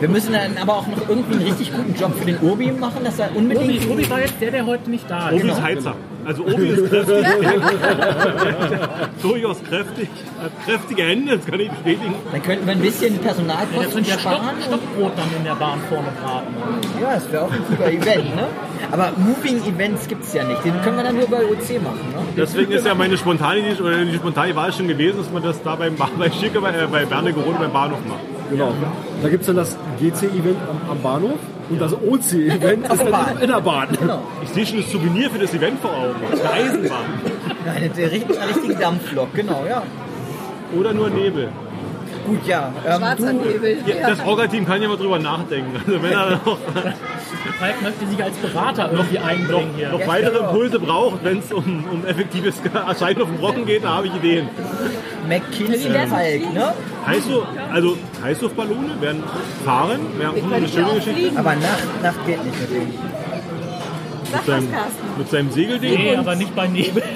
wir müssen dann aber auch noch irgendwie einen richtig guten Job für den Urbi machen, dass er Obi, unbedingt... Obi war jetzt der, der heute nicht da ist. Obi ist Heizer. Also Obi ist kräftig. Durchaus kräftig. Hat kräftige Hände, das kann ich bestätigen. Dann könnten wir ein bisschen Personalkosten ja sparen. Stockbrot dann in der Bahn vorne braten. Ja, das wäre auch ein super Event, ne? Aber Moving Events gibt es ja nicht. Den können wir dann nur bei OC machen, ne? Deswegen ist ja meine spontane oder die spontane Wahl schon gewesen, dass man das da beim bei Schicke, bei, äh, bei Bernegerode beim Bahnhof macht. Genau. Da gibt es dann das GC-Event am, am Bahnhof und das OC-Event ist dann in der Bahn. Genau. Ich sehe schon das Souvenir für das Event vor Augen. Eine Eisenbahn. Eine, der richtig, eine richtige Dampflok, genau, ja. Oder nur Nebel. Gut, ja. Ähm, Schwarzer du, Nebel. Ja, das Orga-Team kann ja mal drüber nachdenken. Also wenn er noch, Falk möchte sich als Berater irgendwie einbringen hier. noch weitere Impulse braucht, wenn es um, um effektives Erscheinen auf dem Brocken geht, da habe ich Ideen. McKinsey Falk, ne? Heißluft, also Heißluftballone werden fahren, auch Wir eine schöne Geschichte. Aber Nacht, Nacht geht nicht mit dem. Mit seinem, mit seinem Segelding. Nee, aber nicht bei Nebel.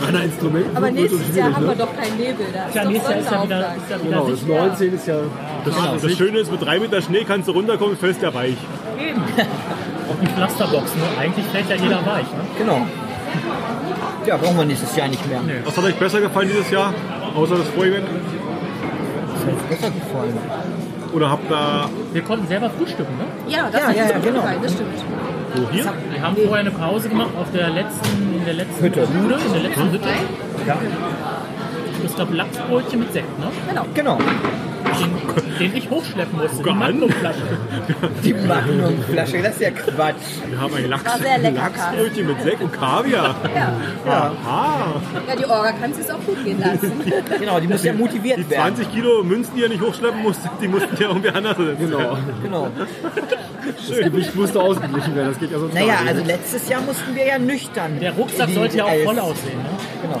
Reiner Instrument. Aber nächstes Jahr haben wir ne? doch keinen Nebel. Da ist Ja, nächstes Jahr ist ja wieder, ist ja wieder Genau, das sicher. 19 ist ja. Das, das Schöne ist, mit drei Meter Schnee kannst du runterkommen, fällst ja weich. Eben. Auch die Pflasterbox, ne? Eigentlich fällt ja jeder weich. Ne? Genau. Ja, brauchen wir nächstes Jahr nicht mehr. Was hat euch besser gefallen dieses Jahr, außer das Vorevent? Das uns besser gefallen. Oder habt ihr Wir konnten selber frühstücken, ne? Ja, das Ja, hat ja, ja, genau. gefallen, das stimmt. so hier? Wir haben vorher eine Pause gemacht auf der letzten, in der letzten Hütte. Bude, in der letzten Hütte. Ja, Das gab Lachsbrötchen mit Sekt, ne? Genau. genau. Den, den ich hochschleppen musste, die. Magnumflasche. Die Magnumflasche, das ist ja Quatsch. Wir haben ein Lachs, War sehr lecker, Lachsbrötchen mit Sekt und Kaviar. Ja. Ja, Aha. ja, die Orga kann es auch gut gehen lassen. genau, die muss ja motiviert Die werden. 20 Kilo Münzen, die ihr nicht hochschleppen musstet, die mussten ja irgendwie anders setzen. Genau. Genau. Das Gewicht musste ausgeglichen werden. Das geht ja sonst Naja, gar nicht. also letztes Jahr mussten wir ja nüchtern. Der Rucksack die sollte ja auch voll aussehen, ne? Genau.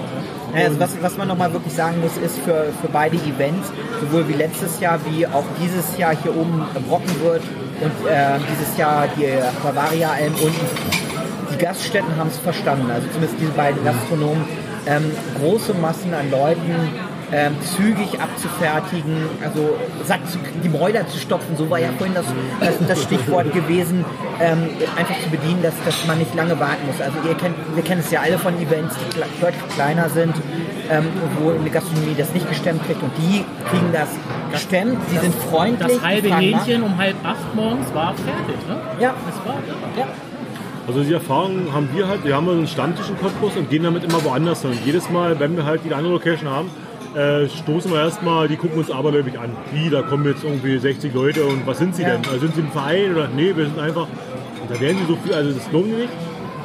Also was, was man nochmal wirklich sagen muss, ist für, für beide Events, sowohl wie letztes Jahr wie auch dieses Jahr hier oben Brocken wird und äh, dieses Jahr die Bavaria-Alm unten, die Gaststätten haben es verstanden, also zumindest diese beiden Gastronomen, ähm, große Massen an Leuten ähm, zügig abzufertigen, also zu, die Mäuler zu stopfen, so war ja vorhin das, das, das Stichwort gewesen, ähm, einfach zu bedienen, dass, dass man nicht lange warten muss. Also ihr kennt, wir kennen es ja alle von Events, die deutlich kleiner sind, ähm, wo eine Gastronomie das nicht gestemmt kriegt und die kriegen das gestemmt, sie sind freundlich. Das halbe fragen nach. Hähnchen um halb acht morgens war fertig, ne? Ja, Das war ja. Also die Erfahrung haben wir halt, wir haben so einen Stammtisch in Cottbus und gehen damit immer woanders hin. Und jedes Mal, wenn wir halt die andere Location haben, äh, stoßen wir erstmal, die gucken uns abergläubig an. Wie, da kommen jetzt irgendwie 60 Leute und was sind sie Ja. denn? Also sind sie im Verein oder nee, wir sind einfach, und da werden sie so viel, also das die nicht.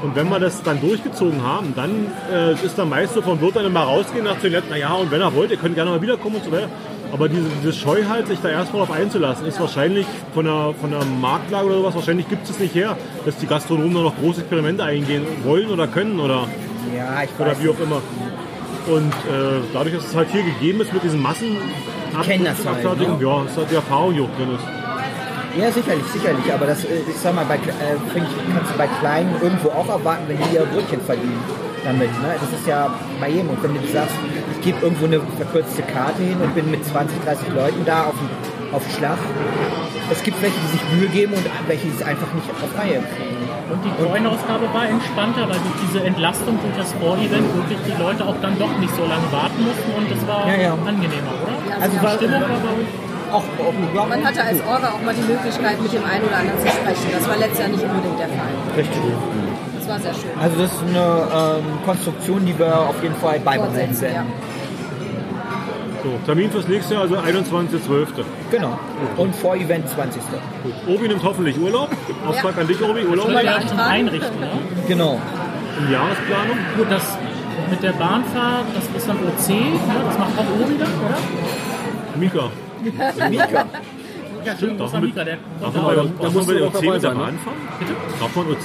Und wenn wir das dann durchgezogen haben, dann äh, ist dann meist so vom Wirt dann immer rausgehen nach den letzten, naja, und wenn er wollt, ihr könnt gerne mal wiederkommen und so weiter. Aber diese, diese Scheu halt, sich da erstmal drauf einzulassen, ist wahrscheinlich von der, von der Marktlage oder sowas, wahrscheinlich gibt es nicht her, dass die Gastronomen da noch große Experimente eingehen wollen oder können oder, Ja, ich oder wie auch immer. Und äh, dadurch, dass es halt hier gegeben ist mit diesen Massen, kennen das halt, Abfertigung, ja, ist halt die Erfahrung, die auch drin ist. Ja, sicherlich, sicherlich. Aber das, äh, ich sag mal, bei, äh, ich, kannst du bei Kleinen irgendwo auch erwarten, wenn die ihr Brötchen verdienen damit. Ne? Das ist ja bei jedem. Und wenn du sagst, ich gebe irgendwo eine verkürzte Karte hin und bin mit 20, 30 Leuten da auf, dem- auf Schlag. Es gibt welche, die sich Mühe geben und welche, die es einfach nicht auf Reihe kriegen. Und die Coin-Ausgabe war entspannter, weil durch diese Entlastung durch das Vorevent wirklich die Leute auch dann doch nicht so lange warten mussten und das war Ja, ja. angenehmer, oder? Also Die war- Stimmung war bei uns Auch, auch Man hatte als Orga auch mal die Möglichkeit, mit dem einen oder anderen zu sprechen. Das war letztes Jahr nicht unbedingt der Fall. richtig. Das war sehr schön. Also das ist eine ähm, Konstruktion, die wir auf jeden Fall beibehalten Fortsetzen, ja. So, Termin fürs nächste Jahr, also 21.12. Genau. Und vor Event 20. Gut. Obi nimmt hoffentlich Urlaub. Auftrag an dich, Obi, Urlaub wir ja eintragen. einrichten, ne? Genau. in Jahresplanung. Gut, das mit der Bahnfahrt, das ist dann OC, ne? das macht auch Obi dann, oder? Mika. Mika. Ja, stimmt, der Darf kommt man bei der, da darf man bei du der auch OC mit der ne? Darf man OC,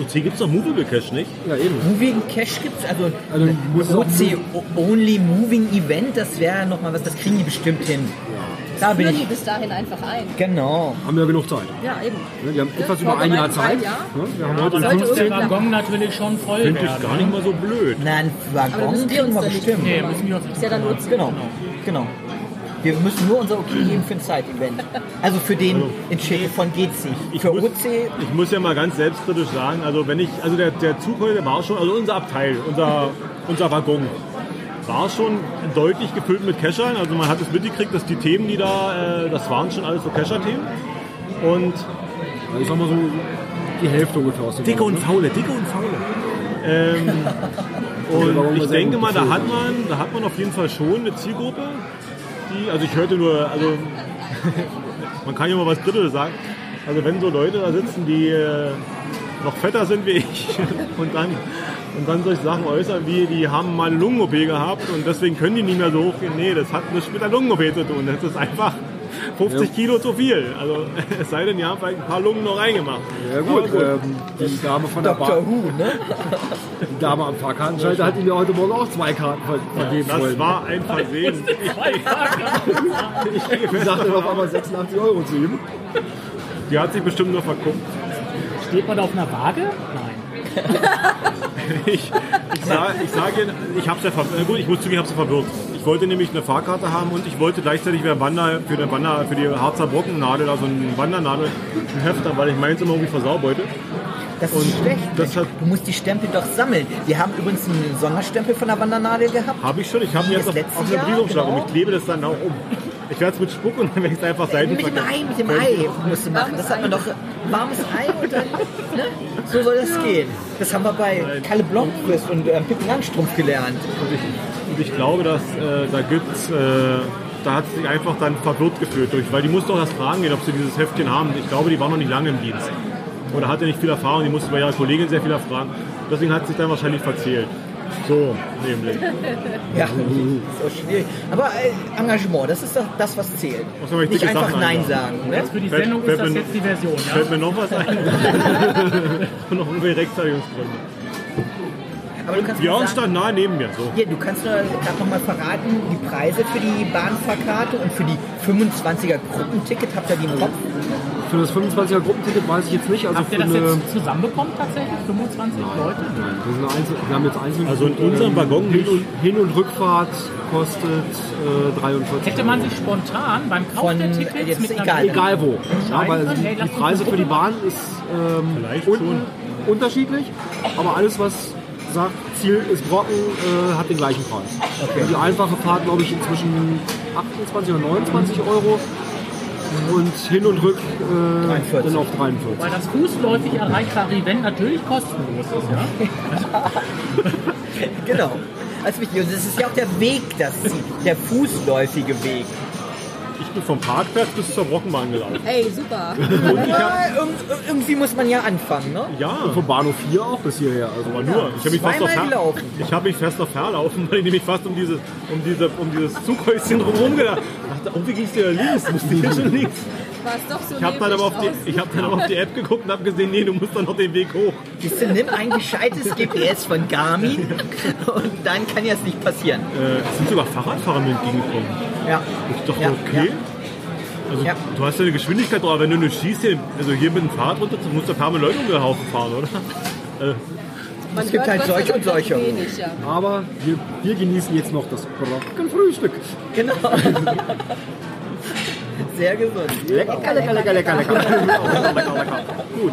OC gibt es doch Movable Cash, nicht? Ja, eben. Moving Cash gibt's, also, Also, es auch OC Only Moving Event, das wäre nochmal was, das kriegen die bestimmt hin. Da bin Führen die ich. bis dahin einfach ein. Genau. Haben wir genug Zeit. Ja, eben. Ne, Die haben etwas über ein Jahr Zeit. Ja. Ne, Wir haben heute dann den muss der 15. Waggon natürlich schon voll Finde ich gar nicht mal so blöd. Na, ein Aber dann Waggon müssen wir kriegen uns wir bestimmt. Nee, müssen wir uns Ist ja dann uns. Genau, genau. Wir müssen nur unser Okay geben für ein Side-Event. Also für den in Schäfe von geht's nicht. Für muss- OC, Ich muss ja mal ganz selbstkritisch sagen, also wenn ich, also der, der Zug heute war schon, also unser Abteil, unser, unser Waggon, war schon deutlich gefüllt mit Cachern. Also man hat es mitgekriegt, dass die Themen, die da, äh, das waren schon alles so Cacher-Themen. Und Ja, Ich sag mal so die Hälfte ungefähr aus dem Dicke und Waggon, faule, dicke und faule. Ähm, Warum und ich denke mal, da hat man, da hat man auf jeden Fall schon eine Zielgruppe, die, also ich hörte nur, also man kann ja mal was Drittes sagen. Also wenn so Leute da sitzen, die äh, noch fetter sind wie ich und dann und dann solche Sachen äußern wie, die haben mal eine Lungen-OP gehabt und deswegen können die nicht mehr so hochgehen. Nee, das hat nichts mit der Lungen-OP zu tun. Das ist einfach, 50 Kilo zu viel. Also es sei denn, ihr habt vielleicht ein paar Lungen noch reingemacht. Ja gut, ähm, die Dame von der. Bar, Who, ne? die Dame am Fahrkartenschalter hat ja heute Morgen auch zwei Karten ver vergeben Das wollen. war ein Versehen. Ich sagte auf einmal 86 Euro zu ihm. Die hat sich bestimmt nur verguckt. Steht man da auf einer Waage? Nein. Ich, ich, sag, ich sage, ich hab's ja ver äh, gut, ich muss zugeben, ich hab's ja verwirrt. Ich wollte nämlich eine Fahrkarte haben und ich wollte gleichzeitig für, Wander, für, den Wander, für die Harzer Brockennadel, also ein Wandernadel, ein Heft haben, weil ich meins immer irgendwie versau wollte. Das ist Und schlecht. das hat- du musst die Stempel doch sammeln. Wir haben übrigens einen Sonderstempel von der Wandernadel gehabt. Habe ich schon, ich habe ihn jetzt auf, auf Jahr, Briefumschlag genau. und ich klebe das dann auch um. Ich werde es mit Spuck und dann werde ich es einfach seitlich Mit dem. Ei, mit dem Ei musst du machen. Das hat man doch warmes Ei und dann, ne? So soll das gehen. Das haben wir bei Kalle Blomqvist und äh, Pippi Langstrumpf gelernt. Und ich, und ich glaube, dass äh, da gibt's, äh, da hat sie sich einfach dann verwirrt gefühlt durch, weil die musste auch erst fragen gehen, ob sie dieses Heftchen haben. Ich glaube, die war noch nicht lange im Dienst. Oder hatte nicht viel Erfahrung, die musste bei ihrer Kollegin sehr viel erfragen. Deswegen hat sie sich dann wahrscheinlich verzählt. So, nämlich. Ja, so schwierig. Aber äh, Engagement, das ist doch das, was zählt. Muss man Nicht einfach Sachen Nein sagen. Ne? Jetzt für die Sendung fällt ist das jetzt die Version, ja? Fällt mir noch was ein? Und noch Rechtfertigungsgründe. Aber du kannst mir Björn sagen, stand nahe neben mir. So. hier, du kannst gerade noch mal verraten, die Preise für die Bahnfahrkarte und für die 25er Gruppenticket, habt ihr die im Kopf? Für das 25er Gruppenticket weiß ich jetzt nicht. Also Habt ihr das eine, jetzt zusammenbekommen tatsächlich? 25 Leute? Nein, wir, sind einzel, wir haben jetzt einzeln. Also in unserem Waggon hin nicht. und, hin und Rückfahrt kostet äh, 43. Hätte man sich spontan beim Kauf Von, der äh, Tickets jetzt mit egal. Egal wo. Ja, weil können, die, hey, die Preise für die Bahn ist ähm, Vielleicht unten schon. unterschiedlich, aber alles was sagt, Ziel ist Brocken, äh, hat den gleichen Preis. Und Die einfache Fahrt, glaube ich, inzwischen 28 oder 29 Euro und hin und rück äh, 43. dann auf 43. Weil das fußläufig erreichbare Event natürlich kostenlos ist, ja? Genau. Das ist wichtig. Und das ist ja auch der Weg, das Ziel, der fußläufige Weg. Ich bin vom Parkplatz bis zur Brockenbahn gelaufen. Hey, super. Und ich hab, Aber irg- irgendwie muss man ja anfangen, ne? ja, Vom Bahnhof 4 auch bis hierher. Also aber nur. Ich habe mich fast auf gelaufen. ich habe mich fest auf herlaufen, weil ich nämlich fast um dieses, um diese, um dieses Zughäuschen drumherum gedacht. Ich dachte, oh, wie ging's dir da links? Musste hier schon links. War es doch so Ich habe dann aber auf die, neblig ich habe dann aber auf die App geguckt und habe gesehen, nee, du musst dann noch den Weg hoch. Siehst du, nimm ein gescheites GPS von Garmin und dann kann ja es nicht passieren. Äh, es sind sogar Fahrradfahrer mir entgegengekommen. Ja. Ich dachte, Ja, okay. Also Ja. du hast ja eine Geschwindigkeit drauf, wenn du nur schießt, hier, also hier mit dem Fahrrad runter, du musst da ein paar Mal Leute um den Haufen fahren, oder? Man Es gibt hört halt solche und solche. Wenig, ja. Aber wir, wir genießen jetzt noch das Brockenfrühstück. Genau. Sehr gesund. Lecker, lecker, lecker, lecker, lecker. Gut.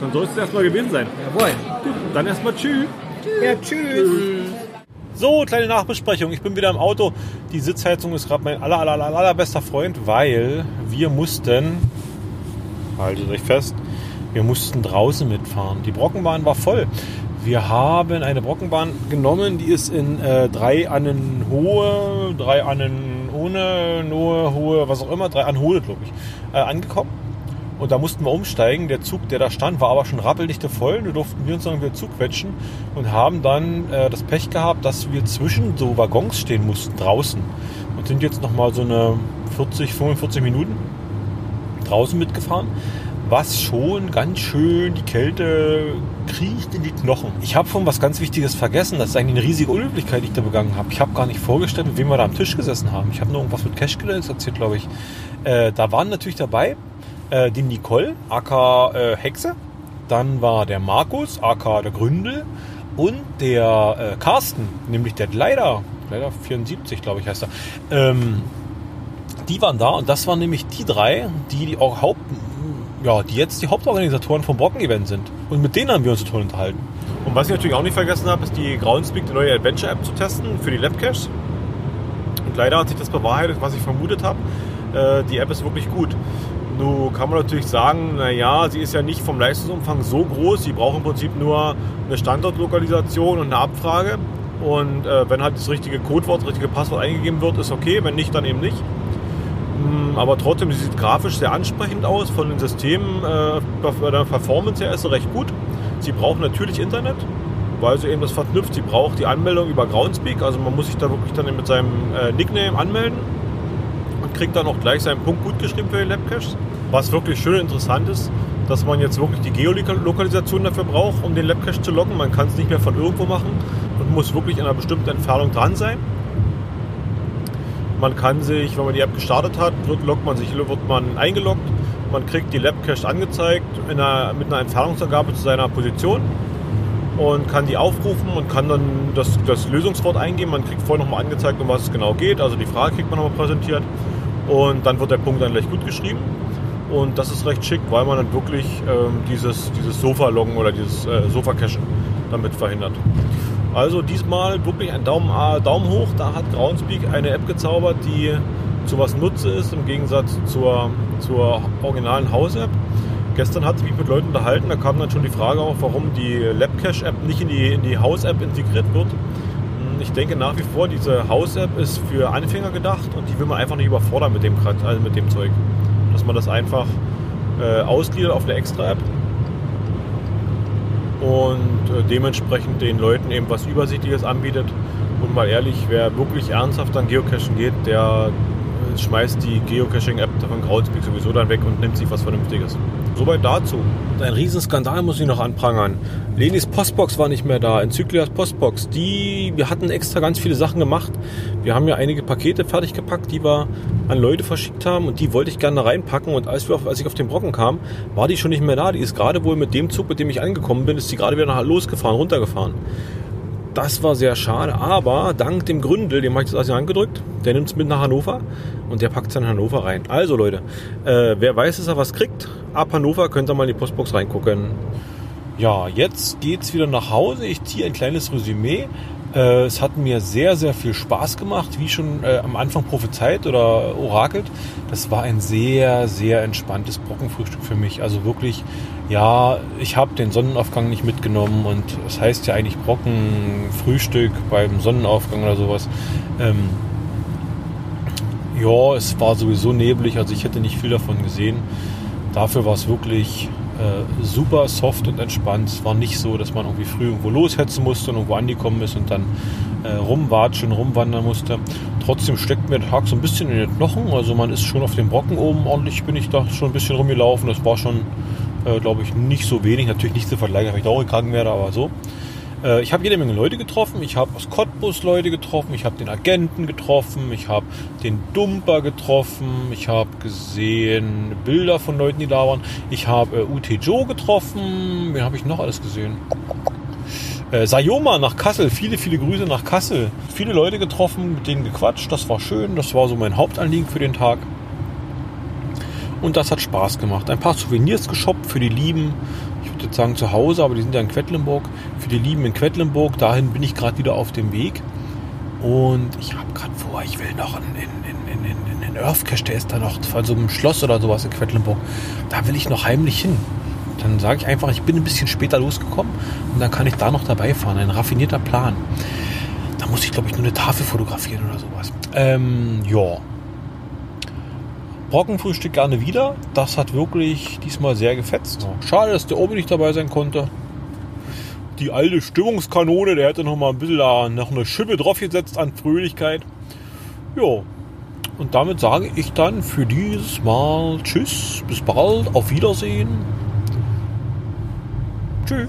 Dann soll es erstmal gewesen sein. Jawohl. Dann erstmal tschüss. Ja, tschüss. So, kleine Nachbesprechung. Ich bin wieder im Auto. Die Sitzheizung ist gerade mein aller, aller, aller, allerbester Freund, weil wir mussten, haltet euch fest, wir mussten draußen mitfahren. Die Brockenbahn war voll. Wir haben eine Brockenbahn genommen, die ist in äh, drei Annen hohe, drei Annen ohne, hohe, hohe, was auch immer, drei Annen hohe, glaube ich, äh, angekommen. Und da mussten wir umsteigen. Der Zug, der da stand, war aber schon rappeldichte voll. Da durften wir uns dann wieder zuquetschen und haben dann äh, das Pech gehabt, dass wir zwischen so Waggons stehen mussten draußen. Und sind jetzt nochmal so eine 40, 45 Minuten draußen mitgefahren. Was schon ganz schön die Kälte kriecht in die Knochen. Ich habe von was ganz Wichtiges vergessen. Das ist eigentlich eine riesige Unhöflichkeit, die ich da begangen habe. Ich habe gar nicht vorgestellt, mit wem wir da am Tisch gesessen haben. Ich habe nur irgendwas mit Cashkiller erzählt, glaube ich. Äh, da waren natürlich dabei äh, die Nicole, aka äh, Hexe. Dann war der Markus, aka der Gründel. Und der äh, Carsten, nämlich der Leider, Leider 74, glaube ich, heißt er. Ähm, die waren da und das waren nämlich die drei, die, die auch Haupt, ja, die jetzt die Hauptorganisatoren vom Brocken-Event sind. Und mit denen haben wir uns total unterhalten. Und was ich natürlich auch nicht vergessen habe, ist die Groundspeak, die neue Adventure-App zu testen für die Labcaches. Und leider hat sich das bewahrheitet, was ich vermutet habe. Äh, die App ist wirklich gut. Nun kann man natürlich sagen, naja, sie ist ja nicht vom Leistungsumfang so groß. Sie braucht im Prinzip nur eine Standortlokalisation und eine Abfrage. Und äh, wenn halt das richtige Codewort, das richtige Passwort eingegeben wird, ist okay. Wenn nicht, dann eben nicht. Mm, Aber trotzdem, sie sieht grafisch sehr ansprechend aus. Von den Systemen, äh, der Performance her ist sie recht gut. Sie braucht natürlich Internet, weil sie eben das verknüpft. Sie braucht die Anmeldung über Groundspeak. Also man muss sich da wirklich dann mit seinem äh, Nickname anmelden. Und kriegt dann auch gleich seinen Punkt gut geschrieben für die Labcaches. Was wirklich schön und interessant ist, dass man jetzt wirklich die Geolokalisation dafür braucht, um den Labcache zu locken. Man kann es nicht mehr von irgendwo machen und muss wirklich in einer bestimmten Entfernung dran sein. Man kann sich, wenn man die App gestartet hat, wird, loggt man sich, wird man eingeloggt. Man kriegt die Labcache angezeigt einer, mit einer Entfernungsangabe zu seiner Position und kann die aufrufen und kann dann das, das Lösungswort eingeben. Man kriegt vorher nochmal angezeigt, um was es genau geht. Also die Frage kriegt man nochmal präsentiert und dann wird der Punkt dann gleich gut geschrieben. Und das ist recht schick, weil man dann wirklich ähm, dieses, dieses Sofa-Loggen oder dieses äh, Sofa-Cachen damit verhindert. Also diesmal wirklich ein Daumen, äh, Daumen hoch. Da hat Groundspeak eine App gezaubert, die zu was Nutze ist im Gegensatz zur, zur originalen Haus-App. Gestern hatte ich mich mit Leuten unterhalten, da kam dann schon die Frage auf, warum die Labcache-App nicht in die, in die Haus-App integriert wird. Hm, Ich denke nach wie vor, diese Haus-App ist für Anfänger gedacht und die will man einfach nicht überfordern mit dem, also mit dem Zeug. Dass man das einfach äh, ausgliedert auf eine Extra-App und äh, dementsprechend den Leuten eben was Übersichtliches anbietet. Und mal ehrlich, wer wirklich ernsthaft an Geocachen geht, der äh, schmeißt die Geocaching-App von Crowdspeak sowieso dann weg und nimmt sich was Vernünftiges. Soweit dazu. Ein Riesenskandal muss ich noch anprangern. Lenis Postbox war nicht mehr da, Enzyklias Postbox. Die, wir hatten extra ganz viele Sachen gemacht. Wir haben ja einige Pakete fertig gepackt, die wir an Leute verschickt haben und die wollte ich gerne reinpacken. Und als, wir auf, als ich auf den Brocken kam, war die schon nicht mehr da. Die ist gerade wohl mit dem Zug, mit dem ich angekommen bin, ist die gerade wieder losgefahren, runtergefahren. Das war sehr schade, aber dank dem Gründel, dem habe ich das also angedrückt, der nimmt es mit nach Hannover und der packt es in Hannover rein. Also Leute, äh, wer weiß, dass er was kriegt, ab Hannover könnt ihr mal in die Postbox reingucken. Ja, jetzt geht's wieder nach Hause. Ich ziehe ein kleines Resümee. Äh, es hat mir sehr, sehr viel Spaß gemacht, wie schon äh, am Anfang prophezeit oder orakelt. Das war ein sehr, sehr entspanntes Brockenfrühstück für mich. Also wirklich, ja, ich habe den Sonnenaufgang nicht mitgenommen und es das heißt ja eigentlich Brockenfrühstück beim Sonnenaufgang oder sowas. Ähm, ja, es war sowieso neblig, also ich hätte nicht viel davon gesehen. Dafür war es wirklich äh, super soft und entspannt. Es war nicht so, dass man irgendwie früh irgendwo loshetzen musste und irgendwo angekommen ist und dann äh, rumwatschen, rumwandern musste. Trotzdem steckt mir der Tag so ein bisschen in den Knochen. Also man ist schon auf dem Brocken oben ordentlich, bin ich da schon ein bisschen rumgelaufen. Das war schon, äh, glaube ich, nicht so wenig. Natürlich nicht zu vergleichen, wenn ich da auch gegangen wäre, aber so. Äh, ich habe jede Menge Leute getroffen. Ich habe aus Cottbus Leute getroffen. Ich habe den Agenten getroffen. Ich habe den Dumper getroffen. Ich habe gesehen Bilder von Leuten, die da waren. Ich habe äh, UT Joe getroffen. Wen habe ich noch alles gesehen? Äh, Sayoma nach Kassel. Viele, viele Grüße nach Kassel. Viele Leute getroffen, mit denen gequatscht. Das war schön. Das war so mein Hauptanliegen für den Tag. Und das hat Spaß gemacht. Ein paar Souvenirs geshoppt für die Lieben. Ich würde jetzt sagen zu Hause, aber die sind ja in Quedlinburg. Für die Lieben in Quedlinburg. Dahin bin ich gerade wieder auf dem Weg. Und ich habe gerade vor, ich will noch in, in, in, in, in Earthcache, der ist da noch von so einem Schloss oder sowas in Quedlinburg. Da will ich noch heimlich hin. Dann sage ich einfach, ich bin ein bisschen später losgekommen und dann kann ich da noch dabei fahren. Ein raffinierter Plan. Da muss ich, glaube ich, nur eine Tafel fotografieren oder sowas. Ähm, ja. Brockenfrühstück gerne wieder. Das hat wirklich diesmal sehr gefetzt. Schade, dass der Obi nicht dabei sein konnte. Die alte Stimmungskanone, der hätte noch mal ein bisschen da noch eine Schippe draufgesetzt an Fröhlichkeit. Ja. Und damit sage ich dann für dieses Mal Tschüss, bis bald, auf Wiedersehen. Tschüss.